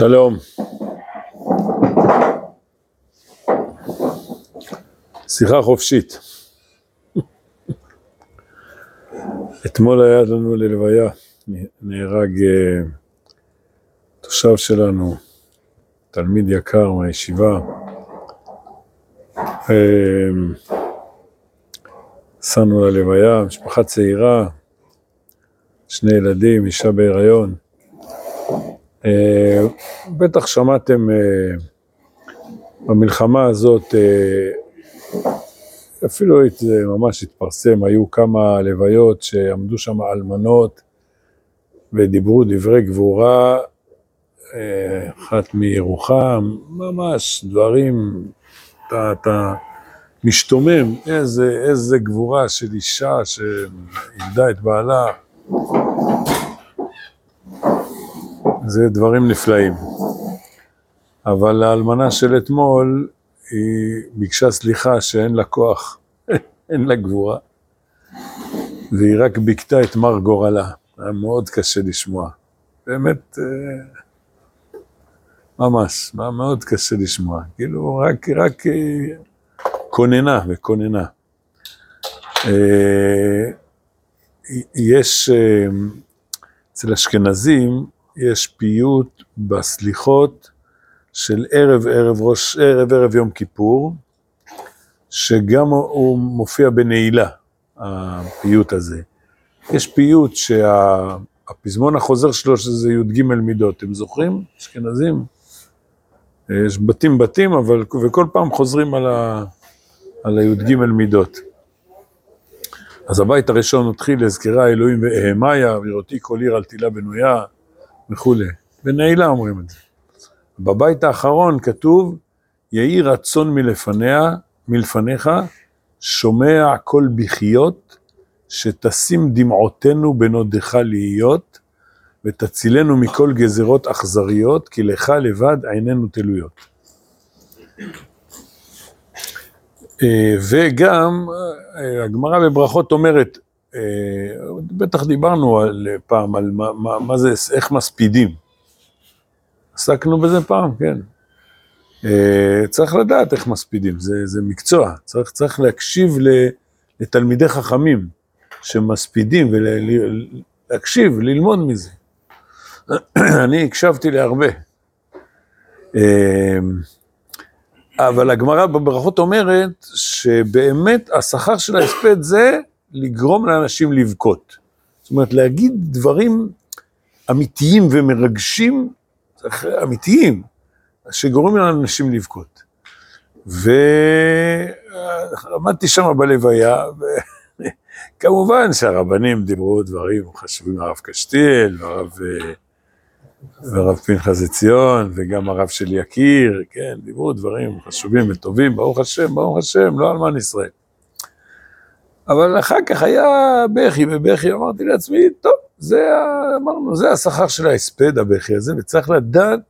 שלום. שיחה חופשית. אתמול היה לנו ללוויה, נהרג uh, תושב שלנו, תלמיד יקר מהישיבה. נסענו uh, ללוויה, משפחה צעירה, שני ילדים, אישה בהיריון. אה, בטח שמעתם אה, במלחמה הזאת, אה, אפילו זה ממש התפרסם, היו כמה לוויות שעמדו שם אלמנות ודיברו דברי גבורה, אחת מירוחם, ממש דברים, אתה, אתה משתומם, איזה, איזה גבורה של אישה שאיבדה את בעלה. זה דברים נפלאים. אבל האלמנה של אתמול, היא ביקשה סליחה שאין לה כוח, אין לה גבורה, והיא רק ביכתה את מר גורלה. היה מאוד קשה לשמוע. באמת, אה, ממש, מאוד קשה לשמוע. כאילו, רק, רק כוננה אה, וכוננה. אה, יש אצל אשכנזים, יש פיוט בסליחות של ערב ערב ראש, ערב ערב יום כיפור, שגם הוא מופיע בנעילה, הפיוט הזה. יש פיוט שהפזמון החוזר שלו שזה י"ג מידות, אתם זוכרים? אשכנזים? יש בתים בתים, אבל, וכל פעם חוזרים על, ה, על הי"ג מידות. אז הבית הראשון מתחיל, לזכרה אלוהים ואהמיה, וראותי כל עיר על תילה בנויה, וכולי. בנעילה אומרים את זה. בבית האחרון כתוב, יהי רצון מלפניה, מלפניך, שומע כל בכיות, שתשים דמעותינו בנודך להיות, ותצילנו מכל גזרות אכזריות, כי לך לבד עינינו תלויות. אה, וגם אה, הגמרא בברכות אומרת, בטח דיברנו על, פעם על מה, מה, מה זה, איך מספידים. עסקנו בזה פעם, כן. צריך לדעת איך מספידים, זה, זה מקצוע, צריך, צריך להקשיב לתלמידי חכמים שמספידים ולהקשיב, ללמוד מזה. אני הקשבתי להרבה. אבל הגמרא בברכות אומרת שבאמת השכר של ההספד זה לגרום לאנשים לבכות. זאת אומרת, להגיד דברים אמיתיים ומרגשים, אמיתיים, שגורמים לאנשים לבכות. ועמדתי שם בלוויה, וכמובן שהרבנים דיברו דברים חשובים, הרב קשתיאל, והרב... והרב פנחס עציון, וגם הרב של יקיר, כן, דיברו דברים חשובים וטובים, ברוך השם, ברוך השם, לא אלמן ישראל. אבל אחר כך היה בכי ובכי, אמרתי לעצמי, טוב, זה, אמרנו, זה השכר של ההספד, הבכי הזה, וצריך לדעת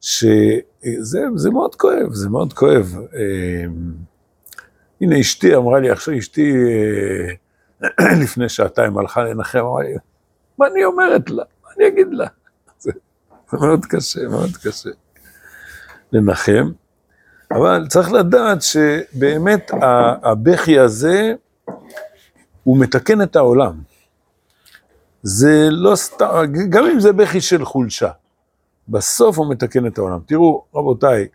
שזה מאוד כואב, זה מאוד כואב. אה, הנה אשתי אמרה לי, עכשיו אשתי אה, לפני שעתיים הלכה לנחם, אמרה לי, מה אני אומרת לה? מה אני אגיד לה? זה מאוד קשה, מאוד קשה לנחם. אבל צריך לדעת שבאמת הבכי הזה, הוא מתקן את העולם. זה לא סתם, גם אם זה בכי של חולשה, בסוף הוא מתקן את העולם. תראו, רבותיי,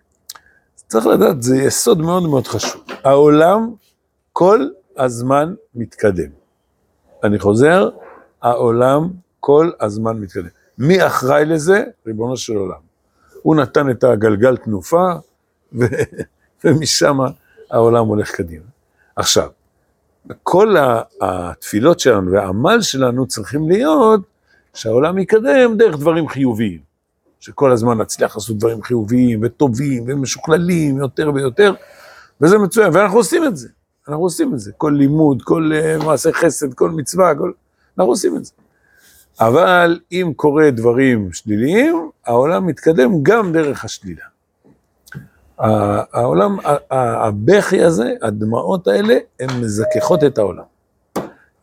צריך לדעת, זה יסוד מאוד מאוד חשוב. העולם כל הזמן מתקדם. אני חוזר, העולם כל הזמן מתקדם. מי אחראי לזה? ריבונו של עולם. הוא נתן את הגלגל תנופה, ו... ומשם העולם הולך קדימה. עכשיו, כל התפילות שלנו והעמל שלנו צריכים להיות שהעולם יקדם דרך דברים חיוביים. שכל הזמן נצליח לעשות דברים חיוביים וטובים ומשוכללים יותר ויותר, וזה מצוין, ואנחנו עושים את זה. אנחנו עושים את זה. כל לימוד, כל uh, מעשה חסד, כל מצווה, כל... אנחנו עושים את זה. אבל אם קורה דברים שליליים, העולם מתקדם גם דרך השלילה. העולם, הבכי הזה, הדמעות האלה, הן מזככות את העולם,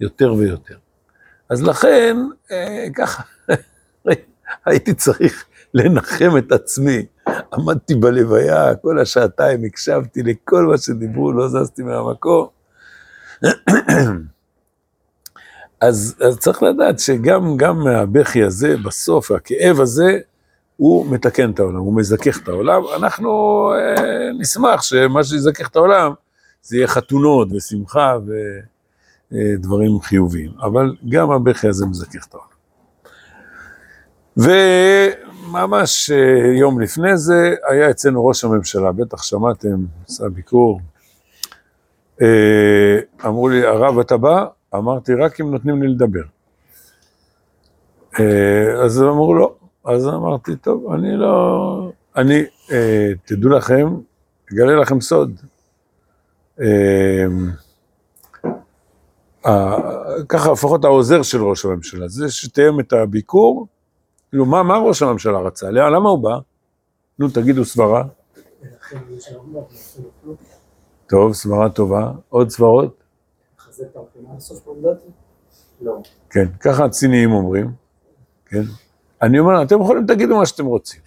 יותר ויותר. אז לכן, אה, ככה, הייתי צריך לנחם את עצמי. עמדתי בלוויה, כל השעתיים הקשבתי לכל מה שדיברו, לא זזתי מהמקום. אז, אז צריך לדעת שגם גם מהבכי הזה, בסוף, הכאב הזה, הוא מתקן את העולם, הוא מזכך את העולם. אנחנו אה, נשמח שמה שיזכך את העולם, זה יהיה חתונות ושמחה ודברים אה, חיוביים. אבל גם הבכי הזה מזכך את העולם. וממש אה, יום לפני זה היה אצלנו ראש הממשלה, בטח שמעתם, עשה ביקור. אה, אמרו לי, הרב אתה בא? אמרתי, רק אם נותנים לי לדבר. אה, אז אמרו לא, אז אמרתי, טוב, אני לא... אני, תדעו לכם, אגלה לכם סוד. ככה לפחות העוזר של ראש הממשלה, זה שתאם את הביקור, כאילו, מה, מה ראש הממשלה רצה? למה הוא בא? נו, תגידו סברה. טוב, סברה טובה. עוד סברות? כן, ככה הציניים אומרים. כן. אני אומר, אתם יכולים, תגידו מה שאתם רוצים.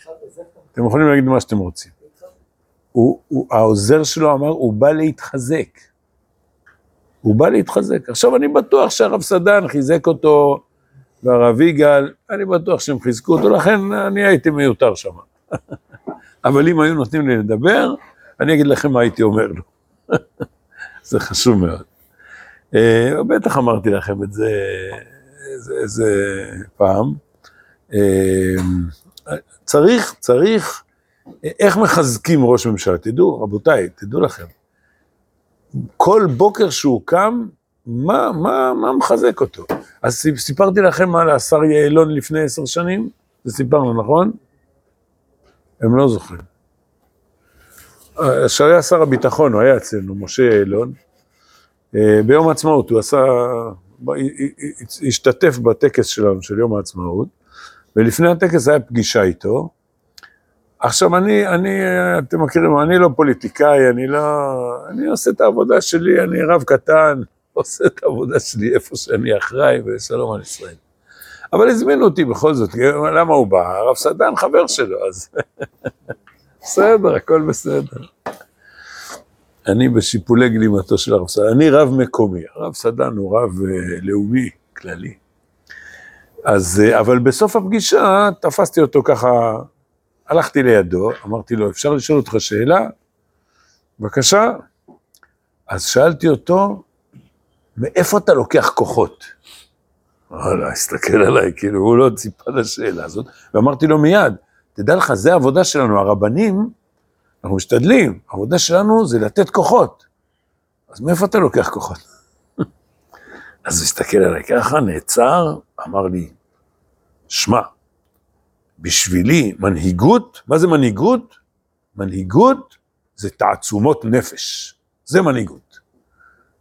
אתם יכולים להגיד מה שאתם רוצים. הוא, הוא, העוזר שלו אמר, הוא בא להתחזק. הוא בא להתחזק. עכשיו, אני בטוח שהרב סדן חיזק אותו והרב יגאל, אני בטוח שהם חיזקו אותו, לכן אני הייתי מיותר שם. אבל אם היו נותנים לי לדבר, אני אגיד לכם מה הייתי אומר לו. זה חשוב מאוד. אה, בטח אמרתי לכם את זה איזה פעם. אה, צריך, צריך, איך מחזקים ראש ממשלה? תדעו, רבותיי, תדעו לכם. כל בוקר שהוא קם, מה, מה, מה מחזק אותו? אז סיפרתי לכם על השר יעלון לפני עשר שנים, זה סיפרנו, נכון? הם לא זוכרים. שהיה שר הביטחון, הוא היה אצלנו, משה יעלון. אה, ביום העצמאות הוא עשה, השתתף בטקס שלנו, של יום העצמאות, ולפני הטקס היה פגישה איתו. עכשיו אני, אני, אתם מכירים, אני לא פוליטיקאי, אני לא, אני עושה את העבודה שלי, אני רב קטן, עושה את העבודה שלי איפה שאני אחראי, ושלום על ישראל. אבל הזמינו אותי בכל זאת, למה הוא בא? הרב סדן חבר שלו, אז בסדר, הכל בסדר. אני בשיפולי גלימתו של הרב סדן, אני רב מקומי, הרב סדן הוא רב uh, לאומי, כללי. אז, uh, אבל בסוף הפגישה תפסתי אותו ככה, הלכתי לידו, אמרתי לו, אפשר לשאול אותך שאלה? בבקשה. אז שאלתי אותו, מאיפה אתה לוקח כוחות? וואלה, הסתכל עליי, כאילו, הוא לא ציפה לשאלה הזאת, ואמרתי לו מיד, תדע לך, זה העבודה שלנו, הרבנים, אנחנו משתדלים, העבודה שלנו זה לתת כוחות. אז מאיפה אתה לוקח כוחות? אז הוא הסתכל עליי ככה, נעצר, אמר לי, שמע, בשבילי מנהיגות, מה זה מנהיגות? מנהיגות זה תעצומות נפש, זה מנהיגות.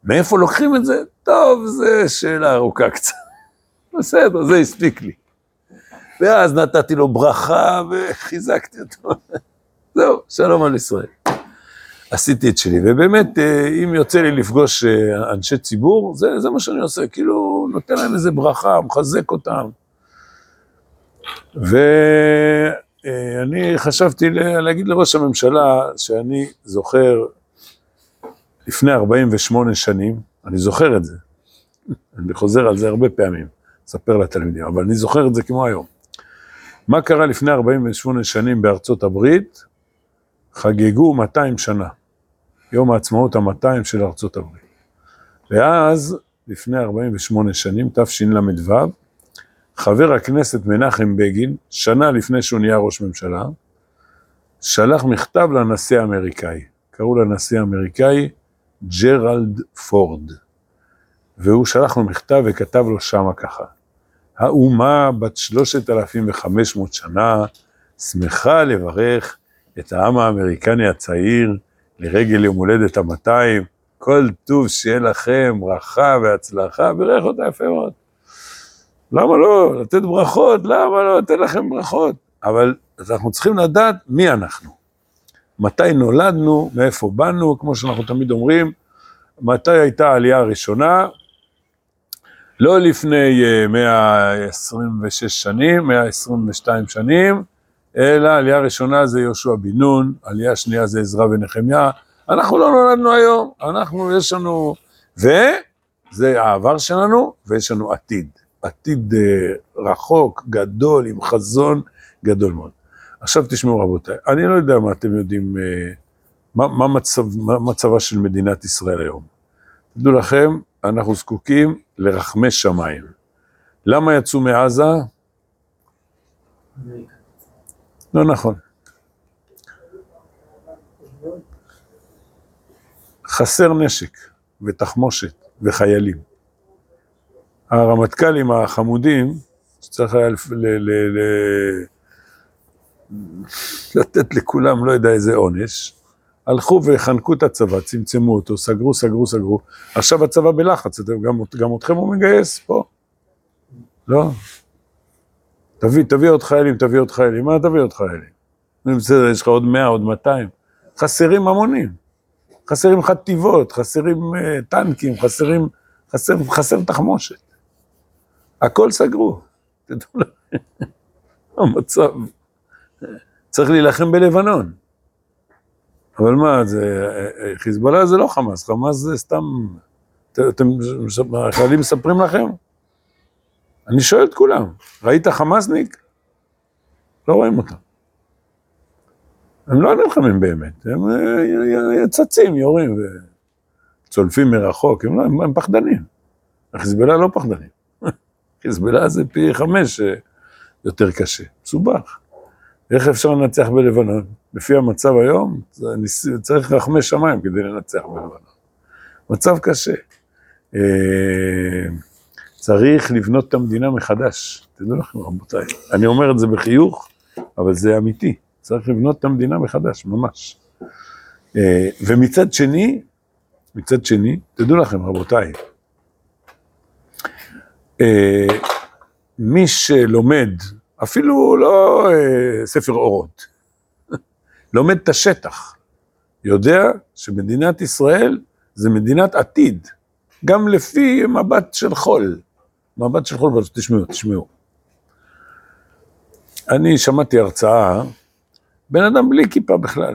מאיפה לוקחים את זה? טוב, זו שאלה ארוכה קצת. בסדר, זה הספיק לי. ואז נתתי לו ברכה וחיזקתי אותו. זהו, שלום על ישראל. עשיתי את שלי, ובאמת, אה, אם יוצא לי לפגוש אה, אנשי ציבור, זה, זה מה שאני עושה, כאילו, נותן להם איזה ברכה, מחזק אותם. ואני חשבתי להגיד לראש הממשלה שאני זוכר לפני 48 שנים, אני זוכר את זה, אני חוזר על זה הרבה פעמים, אספר לתלמידים, אבל אני זוכר את זה כמו היום. מה קרה לפני 48 שנים בארצות הברית? חגגו 200 שנה, יום העצמאות ה-200 של ארצות הברית. ואז, לפני 48 שנים, תשל"ו, חבר הכנסת מנחם בגין, שנה לפני שהוא נהיה ראש ממשלה, שלח מכתב לנשיא האמריקאי. קראו לנשיא האמריקאי ג'רלד פורד, והוא שלח לו מכתב וכתב לו שמה ככה: האומה בת שלושת אלפים וחמש מאות שנה שמחה לברך את העם האמריקני הצעיר לרגל יום הולדת המאתיים, כל טוב שיהיה לכם ברכה והצלחה, בירך אותה יפה מאוד. למה לא? לתת ברכות? למה לא לתת לכם ברכות? אבל אנחנו צריכים לדעת מי אנחנו. מתי נולדנו, מאיפה באנו, כמו שאנחנו תמיד אומרים, מתי הייתה העלייה הראשונה, לא לפני 126 אה, שנים, 122 שנים, אלא עלייה ראשונה זה יהושע בן נון, עלייה שנייה זה עזרא ונחמיה. אנחנו לא נולדנו היום, אנחנו, יש לנו... וזה העבר שלנו, ויש לנו עתיד. עתיד אה, רחוק, גדול, עם חזון גדול מאוד. עכשיו תשמעו רבותיי, אני לא יודע מה אתם יודעים, אה, מה, מה, מצב, מה מצבה של מדינת ישראל היום. תדעו לכם, אנחנו זקוקים לרחמי שמיים. למה יצאו מעזה? לא נכון. חסר נשק ותחמושת וחיילים. הרמטכ"לים החמודים, שצריך היה לתת לכולם לא יודע איזה עונש, הלכו וחנקו את הצבא, צמצמו אותו, סגרו, סגרו, סגרו. עכשיו הצבא בלחץ, גם, גם אתכם הוא מגייס פה? לא. תביא, תביא עוד חיילים, תביא עוד חיילים. מה תביא עוד חיילים? בסדר, יש לך עוד 100, עוד 200. חסרים המונים. חסרים חטיבות, חסרים uh, טנקים, חסרים, חסר, חסר תחמושת. הכל סגרו. תדעו לכם, המצב. צריך להילחם בלבנון. אבל מה, זה, חיזבאללה זה לא חמאס, חמאס זה סתם, אתם, החיילים מספרים לכם? אני שואל את כולם, ראית חמאסניק? לא רואים אותם. הם לא נלחמים באמת, הם אה, צצים, יורים וצולפים מרחוק, הם, לא, הם, הם פחדנים. החיזבאללה לא פחדנים. חיזבאללה זה פי חמש אה, יותר קשה, מסובך. איך אפשר לנצח בלבנון? לפי המצב היום, צריך רחמי שמיים כדי לנצח בלבנון. מצב קשה. צריך לבנות את המדינה מחדש. תדעו לכם, רבותיי, אני אומר את זה בחיוך, אבל זה אמיתי. צריך לבנות את המדינה מחדש, ממש. אה, ומצד שני, מצד שני, תדעו לכם, רבותיי, אה, מי שלומד אפילו לא אה, ספר אורות, לומד את השטח, יודע שמדינת ישראל זה מדינת עתיד, גם לפי מבט של חול. מבט של חול, תשמעו, תשמעו. אני שמעתי הרצאה, בן אדם בלי כיפה בכלל.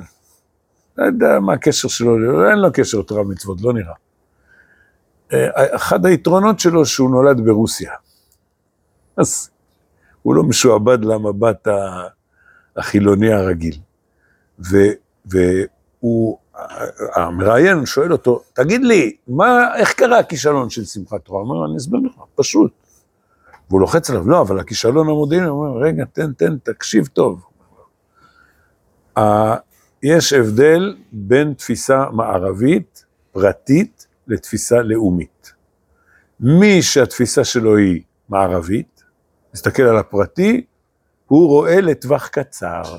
לא יודע מה הקשר שלו, אין לו קשר לתורה מצוות, לא נראה. אה, אחד היתרונות שלו שהוא נולד ברוסיה. אז הוא לא משועבד למבט החילוני הרגיל. ו, והוא, המראיין שואל אותו, תגיד לי, מה, איך קרה הכישלון של שמחת תורה? הוא אומר, אני אסביר לך, פשוט. והוא לוחץ עליו, לא, אבל הכישלון המודיעיני, הוא אומר, רגע, תן, תן, תקשיב טוב. יש הבדל בין תפיסה מערבית, פרטית, לתפיסה לאומית. מי שהתפיסה שלו היא מערבית, מסתכל על הפרטי, הוא רואה לטווח קצר.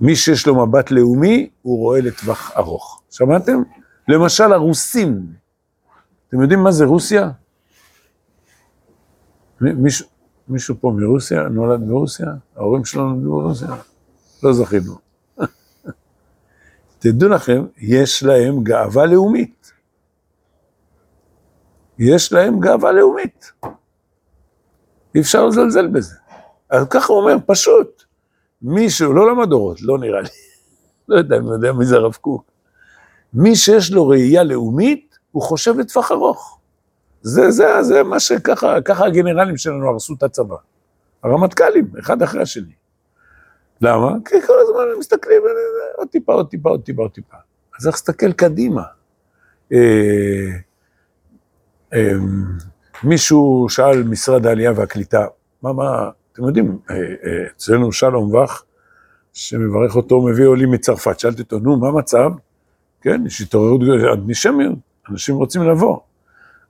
מי שיש לו מבט לאומי, הוא רואה לטווח ארוך. שמעתם? למשל הרוסים. אתם יודעים מה זה רוסיה? מישהו, מישהו פה מרוסיה? נולד ברוסיה? ההורים שלו נולדו ברוסיה? לא זכינו. תדעו לכם, יש להם גאווה לאומית. יש להם גאווה לאומית. אי אפשר לזלזל בזה. אז ככה הוא אומר, פשוט. מישהו, לא למד אורות, לא נראה לי. לא יודע אם יודע מי זה הרב קוק. מי שיש לו ראייה לאומית, הוא חושב לטווח ארוך. זה, זה, זה מה שככה, ככה הגנרלים שלנו הרסו את הצבא. הרמטכ"לים, אחד אחרי השני. למה? כי כל הזמן הם מסתכלים, עוד טיפה, עוד טיפה, עוד טיפה, עוד טיפה. אז צריך להסתכל קדימה. אה, אה, מישהו שאל משרד העלייה והקליטה, מה, מה, אתם יודעים, אה, אה, אצלנו שלום וך, שמברך אותו, מביא עולים מצרפת. שאלתי אותו, נו, מה המצב? כן, יש התעוררות אנטישמיות, אנשים רוצים לבוא.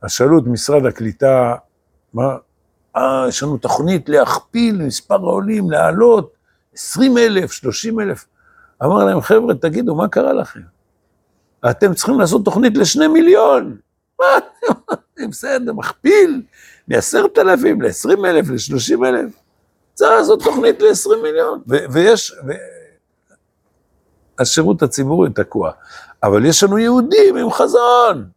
אז שאלו את משרד הקליטה, מה, אה, יש לנו תוכנית להכפיל מספר העולים, להעלות 20 אלף, 30 אלף. אמר להם, חבר'ה, תגידו, מה קרה לכם? אתם צריכים לעשות תוכנית לשני מיליון. מה אתם בסדר, מכפיל מ-10,000 ל-20,000, ל-30,000. צריך לעשות תוכנית ל-20 מיליון. ויש, השירות הציבורי תקוע. אבל יש לנו יהודים עם חזון.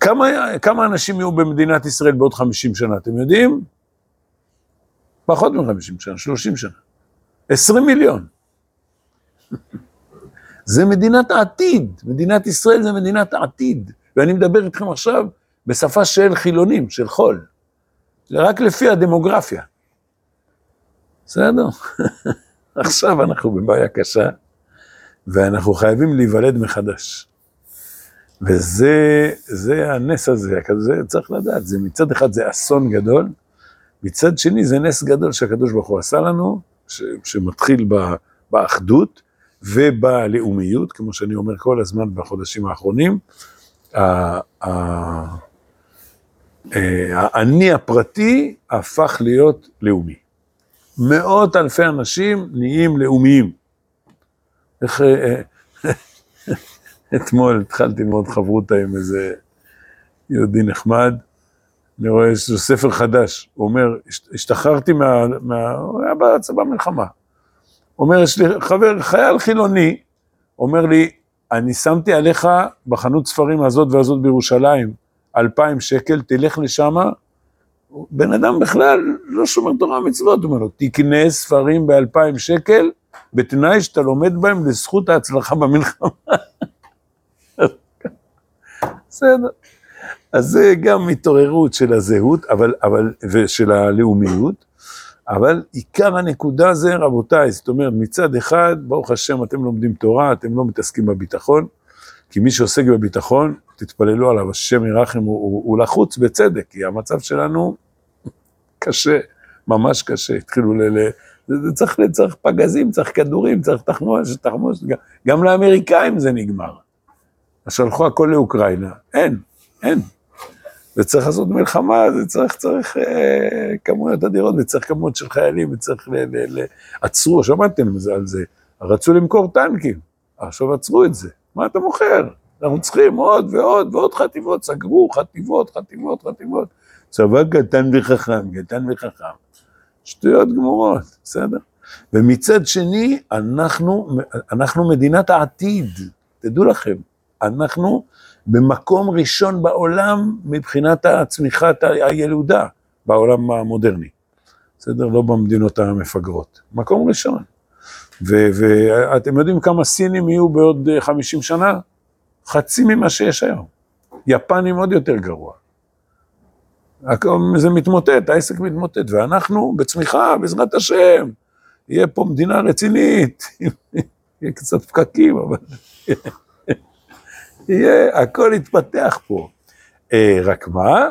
כמה, כמה אנשים יהיו במדינת ישראל בעוד 50 שנה, אתם יודעים? פחות מ-50 שנה, 30 שנה. 20 מיליון. זה מדינת העתיד, מדינת ישראל זה מדינת העתיד. ואני מדבר איתכם עכשיו בשפה של חילונים, של חול. זה רק לפי הדמוגרפיה. בסדר? עכשיו אנחנו בבעיה קשה, ואנחנו חייבים להיוולד מחדש. וזה זה הנס הזה, כזה צריך לדעת, זה מצד אחד זה אסון גדול, מצד שני זה נס גדול שהקדוש ברוך הוא עשה לנו, ש, שמתחיל ב, באחדות ובלאומיות, כמו שאני אומר כל הזמן בחודשים האחרונים, האני הפרטי הפך להיות לאומי. מאות אלפי אנשים נהיים לאומיים. איך... אה, אתמול התחלתי ללמוד חברותא עם איזה יהודי נחמד, אני רואה שזה ספר חדש, הוא אומר, השתחררתי מה... מה... הוא היה בצבא מלחמה. אומר, יש לי חבר, חייל חילוני, אומר לי, אני שמתי עליך בחנות ספרים הזאת והזאת בירושלים, אלפיים שקל, תלך לשמה, בן אדם בכלל לא שומר תורה ומצוות, הוא אומר לו, תקנה ספרים באלפיים שקל, בתנאי שאתה לומד בהם לזכות ההצלחה במלחמה. בסדר. אז זה גם התעוררות של הזהות, אבל, אבל, ושל הלאומיות, אבל עיקר הנקודה זה, רבותיי, זאת אומרת, מצד אחד, ברוך השם, אתם לומדים תורה, אתם לא מתעסקים בביטחון, כי מי שעוסק בביטחון, תתפללו עליו, השם ירחם, הוא, הוא, הוא לחוץ בצדק, כי המצב שלנו קשה, ממש קשה, התחילו ל... ל זה צריך, צריך פגזים, צריך כדורים, צריך תחמוש, תחמוש, גם, לאמריקאים זה נגמר. אז שלחו הכל לאוקראינה, אין, אין. וצריך לעשות מלחמה, זה צריך, צריך אה, כמויות אדירות, וצריך כמות של חיילים, וצריך ל... ל, ל עצרו, שמעתם על זה, רצו למכור טנקים, עכשיו עצרו את זה, מה אתה מוכר? אנחנו צריכים עוד ועוד ועוד חטיבות, סגרו חטיבות, חטיבות, חטיבות. צבא קטן וחכם, קטן וחכם. שטויות גמורות, בסדר? ומצד שני, אנחנו, אנחנו מדינת העתיד, תדעו לכם, אנחנו במקום ראשון בעולם מבחינת הצמיחת הילודה בעולם המודרני. בסדר? לא במדינות המפגרות. מקום ראשון. ואתם יודעים כמה סינים יהיו בעוד 50 שנה? חצי ממה שיש היום. יפנים עוד יותר גרוע. זה מתמוטט, העסק מתמוטט, ואנחנו בצמיחה, בעזרת השם. יהיה פה מדינה רצינית, יהיה קצת פקקים, אבל... יהיה, הכל יתפתח פה. אה, רק מה?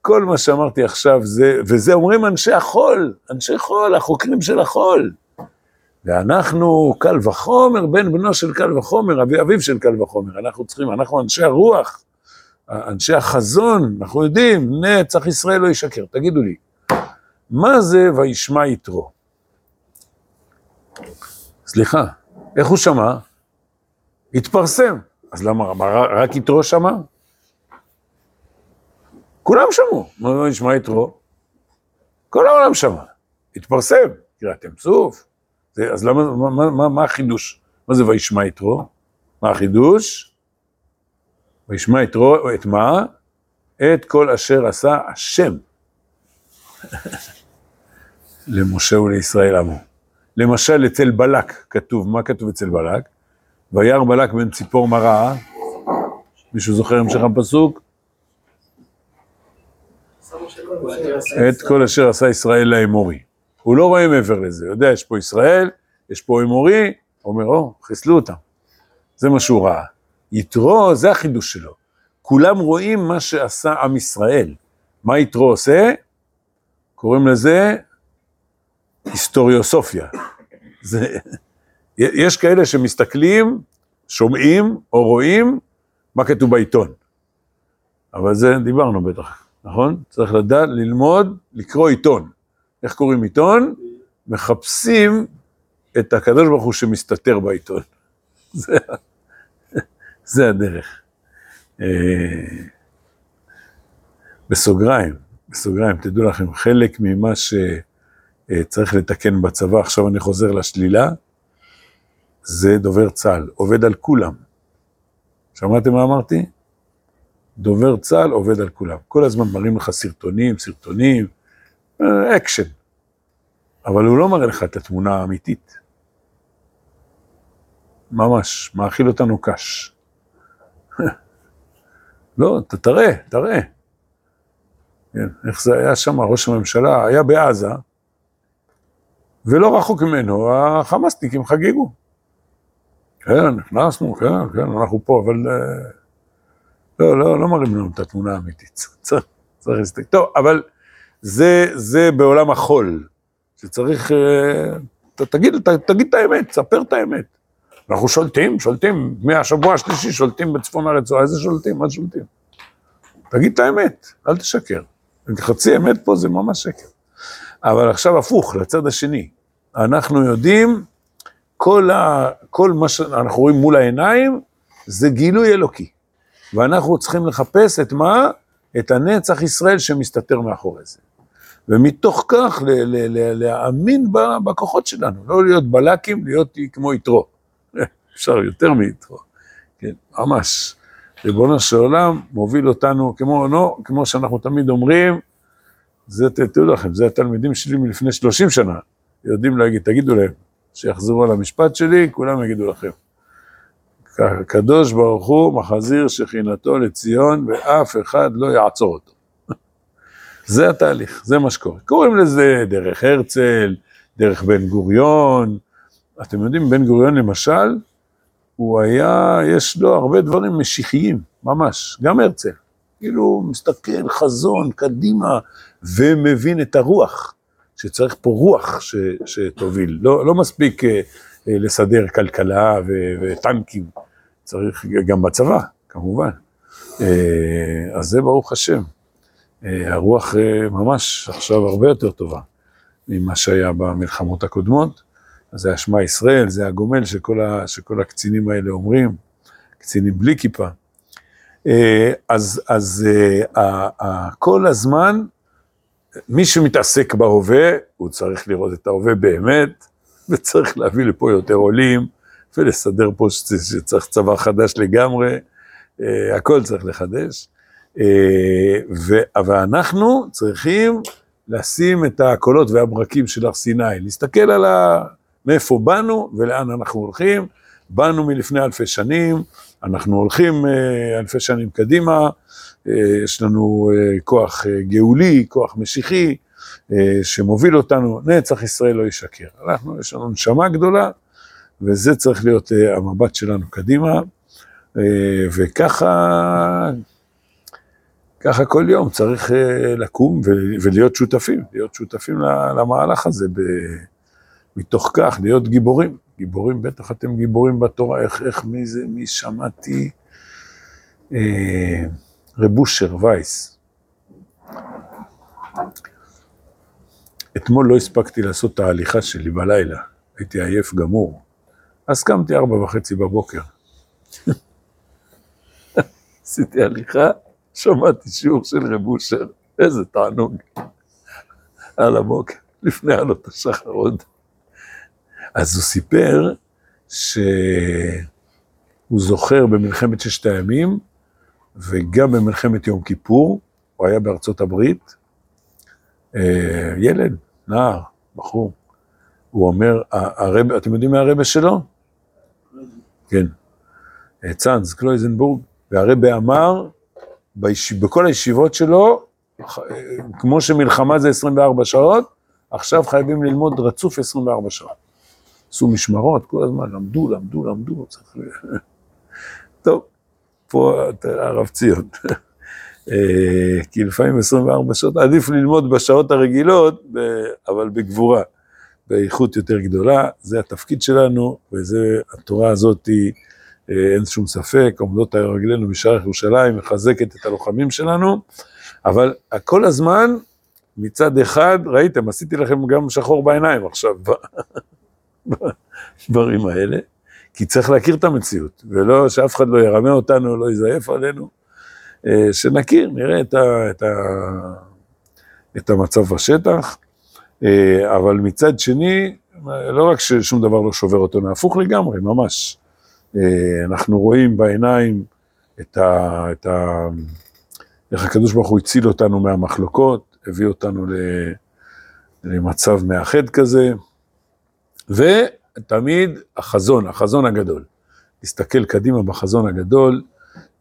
כל מה שאמרתי עכשיו זה, וזה אומרים אנשי החול, אנשי חול, החוקרים של החול. ואנחנו קל וחומר, בן בנו של קל וחומר, אבי אביו של קל וחומר, אנחנו צריכים, אנחנו אנשי הרוח, אנשי החזון, אנחנו יודעים, נצח ישראל לא ישקר. תגידו לי, מה זה וישמע יתרו? סליחה, איך הוא שמע? התפרסם. אז למה, רק יתרו שמע? כולם שמעו, מה נשמע יתרו? כל העולם שמע, התפרסם, קריאת ים סוף, אז למה, מה, מה, מה החידוש? מה זה וישמע יתרו? מה החידוש? וישמע יתרו, את מה? את כל אשר עשה השם למשה ולישראל עמו. למשל אצל בלק כתוב, מה כתוב אצל בלק? וירא בלק בן ציפור מראה, מישהו זוכר המשך הפסוק? את כל אשר עשה ישראל לאמורי. הוא לא רואה מעבר לזה, יודע, יש פה ישראל, יש פה אמורי, אומר, או, חיסלו אותם. זה מה שהוא ראה. יתרו, זה החידוש שלו. כולם רואים מה שעשה עם ישראל. מה יתרו עושה? קוראים לזה היסטוריוסופיה. זה, יש כאלה שמסתכלים, שומעים או רואים מה כתוב בעיתון. אבל זה דיברנו בטח, נכון? צריך לדעת, ללמוד, לקרוא עיתון. איך קוראים עיתון? מחפשים את הקדוש ברוך הוא שמסתתר בעיתון. זה, זה הדרך. אה, בסוגריים, בסוגריים, תדעו לכם, חלק ממה שצריך לתקן בצבא, עכשיו אני חוזר לשלילה, זה דובר צה"ל, עובד על כולם. שמעתם מה אמרתי? דובר צה"ל עובד על כולם. כל הזמן מראים לך סרטונים, סרטונים, אקשן. אבל הוא לא מראה לך את התמונה האמיתית. ממש, מאכיל אותנו קש. לא, אתה תראה, תראה. כן, איך זה היה שם, ראש הממשלה היה בעזה, ולא רחוק ממנו, החמאסניקים חגגו. כן, נכנסנו, כן, כן, אנחנו פה, אבל אה, לא, לא, לא מראים לנו את התמונה האמיתית. צריך, צריך להסתכל. טוב, אבל זה, זה בעולם החול, שצריך, אה, ת, תגיד, ת, תגיד את האמת, תספר את האמת. אנחנו שולטים, שולטים, מהשבוע השלישי שולטים בצפון הרצועה, איזה שולטים? מה שולטים? תגיד את האמת, אל תשקר. חצי אמת פה זה ממש שקר. אבל עכשיו הפוך, לצד השני. אנחנו יודעים, כל, ה, כל מה שאנחנו רואים מול העיניים, זה גילוי אלוקי. ואנחנו צריכים לחפש את מה? את הנצח ישראל שמסתתר מאחורי זה. ומתוך כך להאמין בכוחות שלנו, לא להיות בלקים, להיות כמו יתרו. אפשר יותר מיתרו, כן, ממש. ריבונו של עולם מוביל אותנו, כמו, לא, כמו שאנחנו תמיד אומרים, זה, תדעו לכם, זה התלמידים שלי מלפני 30 שנה, יודעים להגיד, תגידו להם, שיחזרו על המשפט שלי, כולם יגידו לכם. הקדוש ברוך הוא מחזיר שכינתו לציון, ואף אחד לא יעצור אותו. זה התהליך, זה מה שקורה. קוראים לזה דרך הרצל, דרך בן גוריון. אתם יודעים, בן גוריון למשל, הוא היה, יש לו הרבה דברים משיחיים, ממש, גם הרצל. כאילו, מסתכל חזון, קדימה, ומבין את הרוח, שצריך פה רוח ש, שתוביל. לא, לא מספיק אה, אה, לסדר כלכלה ו, וטנקים, צריך גם בצבא, כמובן. אה, אז זה ברוך השם. אה, הרוח אה, ממש עכשיו הרבה יותר טובה ממה שהיה במלחמות הקודמות. אז זה השמע ישראל, זה הגומל שכל, ה, שכל הקצינים האלה אומרים, קצינים בלי כיפה. אה, אז, אז כל הזמן, מי שמתעסק בהווה, הוא צריך לראות את ההווה באמת, וצריך להביא לפה יותר עולים, ולסדר פה שצריך צבא חדש לגמרי, הכל צריך לחדש. ואנחנו צריכים לשים את הקולות והברקים של הר סיני, להסתכל על ה... מאיפה באנו ולאן אנחנו הולכים. באנו מלפני אלפי שנים, אנחנו הולכים אה, אלפי שנים קדימה, אה, יש לנו אה, כוח גאולי, כוח משיחי, שמוביל אותנו, נצח ישראל לא ישקר. אנחנו, יש לנו נשמה גדולה, וזה צריך להיות המבט שלנו קדימה, וככה ככה כל יום צריך לקום ולהיות שותפים, להיות שותפים למהלך הזה, מתוך כך להיות גיבורים. גיבורים, בטח אתם גיבורים בתורה, איך, איך, מי זה, מי שמעתי? אה, רבושר וייס. אתמול לא הספקתי לעשות את ההליכה שלי בלילה, הייתי עייף גמור. אז קמתי ארבע וחצי בבוקר. עשיתי הליכה, שמעתי שיעור של רבושר, איזה תענוג. על הבוקר, לפני עלות השחר עוד. אז הוא סיפר שהוא זוכר במלחמת ששת הימים, וגם במלחמת יום כיפור, הוא היה בארצות הברית, אה, ילד, נער, בחור, הוא אומר, הרב, אתם יודעים מי הרבה שלו? כן, אה, צאנז, קלויזנבורג, והרבה אמר, ביש... בכל הישיבות שלו, אה, כמו שמלחמה זה 24 שעות, עכשיו חייבים ללמוד רצוף 24 שעות. עשו משמרות כל הזמן, למדו, למדו, למדו. טוב, פה הרב ציון. אה, כי לפעמים 24 שעות, עדיף ללמוד בשעות הרגילות, אבל בגבורה, באיכות יותר גדולה, זה התפקיד שלנו, וזה, התורה הזאת, אה, אין שום ספק, עומדות על רגלינו בשער ירושלים, מחזקת את הלוחמים שלנו, אבל כל הזמן, מצד אחד, ראיתם, עשיתי לכם גם שחור בעיניים עכשיו, בדברים האלה, כי צריך להכיר את המציאות, ולא שאף אחד לא ירמה אותנו, לא יזייף עלינו, אה, שנכיר, נראה את, ה, את, ה, את המצב בשטח, אה, אבל מצד שני, לא רק ששום דבר לא שובר אותנו, הפוך לגמרי, ממש. אה, אנחנו רואים בעיניים את ה... את ה איך הקדוש ברוך הוא הציל אותנו מהמחלוקות, הביא אותנו. למצב מאחד כזה, ותמיד החזון, החזון הגדול. להסתכל קדימה בחזון הגדול,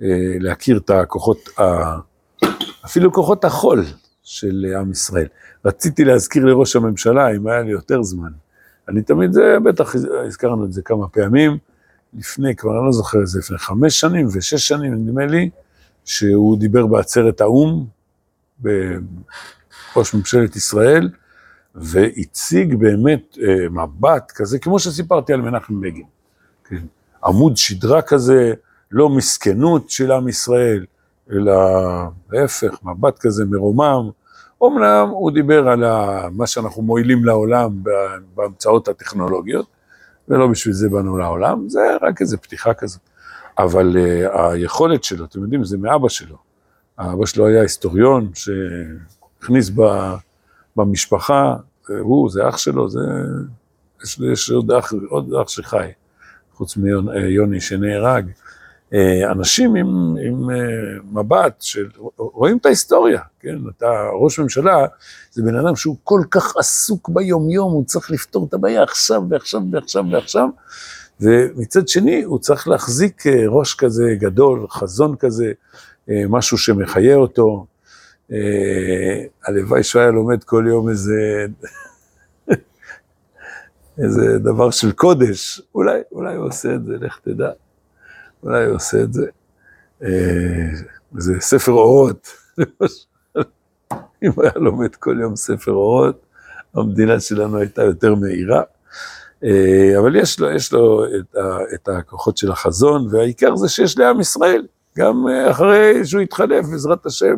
אה, להכיר את הכוחות, ה... אפילו כוחות החול של עם ישראל. רציתי להזכיר לראש הממשלה, אם היה לי יותר זמן. אני תמיד, זה, בטח הזכרנו את זה כמה פעמים, לפני, כבר אני לא זוכר איזה, לפני חמש שנים ושש שנים, נדמה לי, שהוא דיבר בעצרת האו"ם, בראש ממשלת ישראל, והציג באמת אה, מבט כזה, כמו שסיפרתי על מנחם בגין. כן. עמוד שדרה כזה, לא מסכנות של עם ישראל, אלא להפך, מבט כזה מרומם. אומנם הוא דיבר על מה שאנחנו מועילים לעולם בהמצאות הטכנולוגיות, ולא בשביל זה באנו לעולם, זה רק איזו פתיחה כזאת. אבל uh, היכולת שלו, אתם יודעים, זה מאבא שלו. האבא שלו היה היסטוריון שהכניס ב, במשפחה, הוא, זה אח שלו, זה, יש, יש עוד, אח, עוד אח שחי, חוץ מיוני אה, שנהרג. אה, אנשים עם, עם מבט של, רואים את ההיסטוריה, כן? אתה ראש ממשלה, זה בן אדם שהוא כל כך עסוק ביום-יום, הוא צריך לפתור את הבעיה עכשיו ועכשיו ועכשיו ועכשיו. ומצד שני, הוא צריך להחזיק אה, ראש כזה גדול, חזון כזה, אה, משהו שמחיה אותו. אה, הלוואי שהוא היה לומד כל יום איזה, איזה דבר של קודש. אולי, אולי הוא עושה את זה, לך תדע. אולי הוא עושה את זה. זה ספר אורות, אם היה לומד כל יום ספר אורות, המדינה שלנו הייתה יותר מהירה. אה, אבל יש לו, יש לו את, ה, את הכוחות של החזון, והעיקר זה שיש לעם ישראל, גם אה, אחרי שהוא יתחלף, בעזרת השם,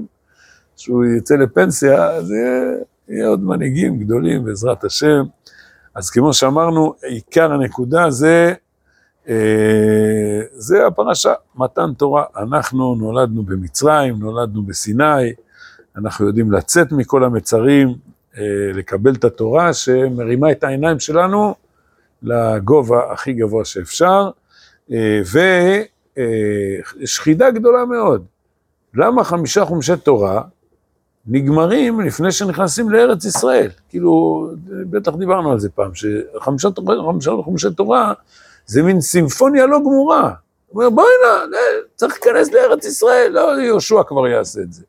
שהוא יצא לפנסיה, אז יהיה, יהיה עוד מנהיגים גדולים, בעזרת השם. אז כמו שאמרנו, עיקר הנקודה זה, אה, זה הפרשה, מתן תורה. אנחנו נולדנו במצרים, נולדנו בסיני, אנחנו יודעים לצאת מכל המצרים, לקבל את התורה שמרימה את העיניים שלנו לגובה הכי גבוה שאפשר, אה, ושחידה גדולה מאוד. למה חמישה חומשי תורה נגמרים לפני שנכנסים לארץ ישראל? כאילו, בטח דיברנו על זה פעם, שחמישה חומשי תורה זה מין סימפוניה לא גמורה. הוא אומר, בואי נא, צריך להיכנס לארץ ישראל, לא יהושע כבר יעשה את זה.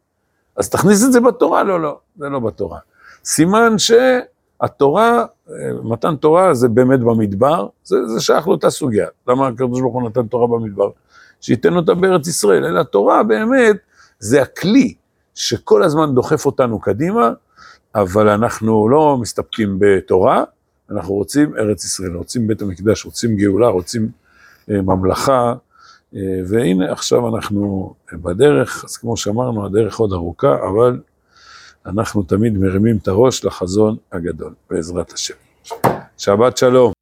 אז תכניס את זה בתורה, לא, לא, זה לא בתורה. סימן ש... התורה, מתן תורה זה באמת במדבר, זה, זה שייך לאותה סוגיה. למה הקדוש ברוך הוא נתן תורה במדבר? שייתן אותה בארץ ישראל, אלא התורה באמת זה הכלי שכל הזמן דוחף אותנו קדימה, אבל אנחנו לא מסתפקים בתורה, אנחנו רוצים ארץ ישראל, רוצים בית המקדש, רוצים גאולה, רוצים אה, ממלכה, אה, והנה עכשיו אנחנו בדרך, אז כמו שאמרנו, הדרך עוד ארוכה, אבל אנחנו תמיד מרימים את הראש לחזון הגדול, בעזרת השם. שבת שלום.